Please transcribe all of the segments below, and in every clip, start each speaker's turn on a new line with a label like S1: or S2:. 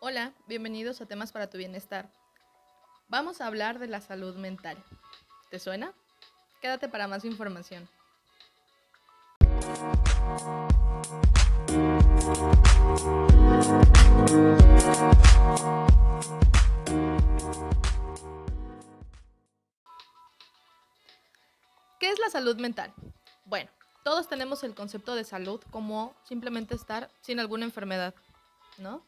S1: Hola, bienvenidos a Temas para tu Bienestar. Vamos a hablar de la salud mental. ¿Te suena? Quédate para más información. ¿Qué es la salud mental? Bueno, todos tenemos el concepto de salud como simplemente estar sin alguna enfermedad, ¿no?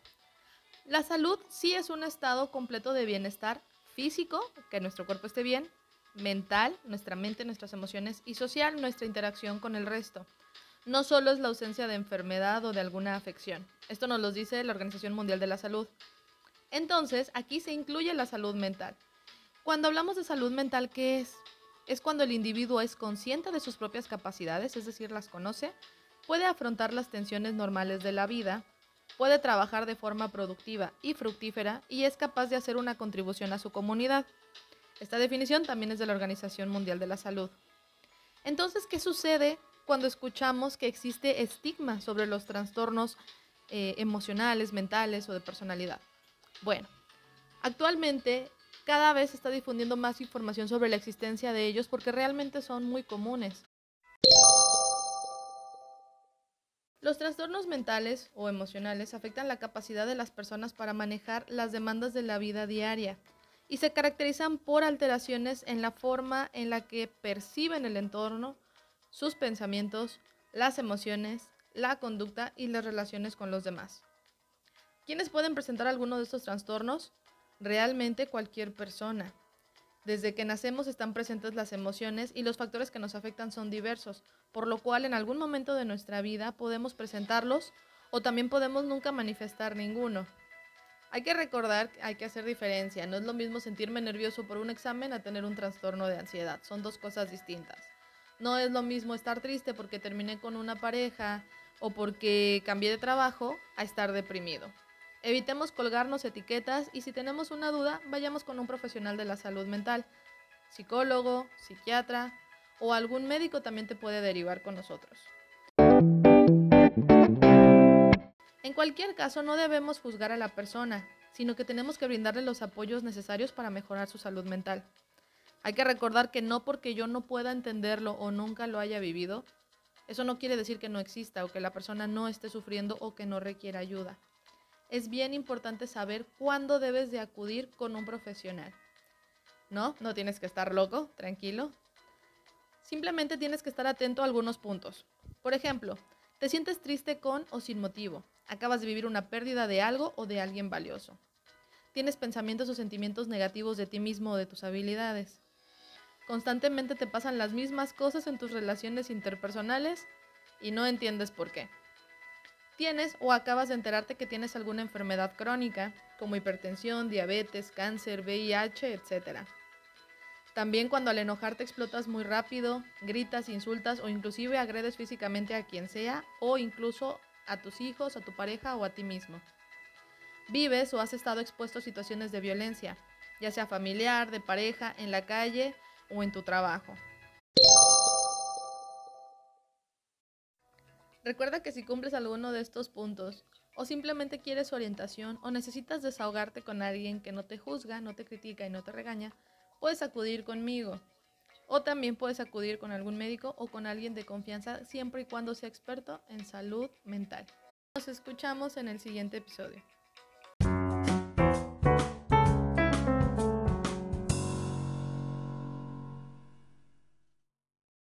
S1: La salud sí es un estado completo de bienestar físico, que nuestro cuerpo esté bien, mental, nuestra mente, nuestras emociones y social, nuestra interacción con el resto. No solo es la ausencia de enfermedad o de alguna afección. Esto nos lo dice la Organización Mundial de la Salud. Entonces, aquí se incluye la salud mental. Cuando hablamos de salud mental, ¿qué es? Es cuando el individuo es consciente de sus propias capacidades, es decir, las conoce, puede afrontar las tensiones normales de la vida, puede trabajar de forma productiva y fructífera y es capaz de hacer una contribución a su comunidad. Esta definición también es de la Organización Mundial de la Salud. Entonces, ¿qué sucede cuando escuchamos que existe estigma sobre los trastornos eh, emocionales, mentales o de personalidad? Bueno, actualmente cada vez se está difundiendo más información sobre la existencia de ellos porque realmente son muy comunes. Los trastornos mentales o emocionales afectan la capacidad de las personas para manejar las demandas de la vida diaria y se caracterizan por alteraciones en la forma en la que perciben el entorno, sus pensamientos, las emociones, la conducta y las relaciones con los demás. ¿Quiénes pueden presentar alguno de estos trastornos? Realmente cualquier persona. Desde que nacemos están presentes las emociones y los factores que nos afectan son diversos, por lo cual en algún momento de nuestra vida podemos presentarlos o también podemos nunca manifestar ninguno. Hay que recordar que hay que hacer diferencia, no es lo mismo sentirme nervioso por un examen a tener un trastorno de ansiedad, son dos cosas distintas. No es lo mismo estar triste porque terminé con una pareja o porque cambié de trabajo a estar deprimido. Evitemos colgarnos etiquetas y si tenemos una duda, vayamos con un profesional de la salud mental, psicólogo, psiquiatra o algún médico también te puede derivar con nosotros. En cualquier caso, no debemos juzgar a la persona, sino que tenemos que brindarle los apoyos necesarios para mejorar su salud mental. Hay que recordar que no porque yo no pueda entenderlo o nunca lo haya vivido, eso no quiere decir que no exista o que la persona no esté sufriendo o que no requiera ayuda es bien importante saber cuándo debes de acudir con un profesional. No, no tienes que estar loco, tranquilo. Simplemente tienes que estar atento a algunos puntos. Por ejemplo, te sientes triste con o sin motivo. Acabas de vivir una pérdida de algo o de alguien valioso. Tienes pensamientos o sentimientos negativos de ti mismo o de tus habilidades. Constantemente te pasan las mismas cosas en tus relaciones interpersonales y no entiendes por qué tienes o acabas de enterarte que tienes alguna enfermedad crónica, como hipertensión, diabetes, cáncer, VIH, etc. También cuando al enojarte explotas muy rápido, gritas, insultas o inclusive agredes físicamente a quien sea o incluso a tus hijos, a tu pareja o a ti mismo. Vives o has estado expuesto a situaciones de violencia, ya sea familiar, de pareja, en la calle o en tu trabajo. Recuerda que si cumples alguno de estos puntos o simplemente quieres orientación o necesitas desahogarte con alguien que no te juzga, no te critica y no te regaña, puedes acudir conmigo. O también puedes acudir con algún médico o con alguien de confianza siempre y cuando sea experto en salud mental. Nos escuchamos en el siguiente episodio.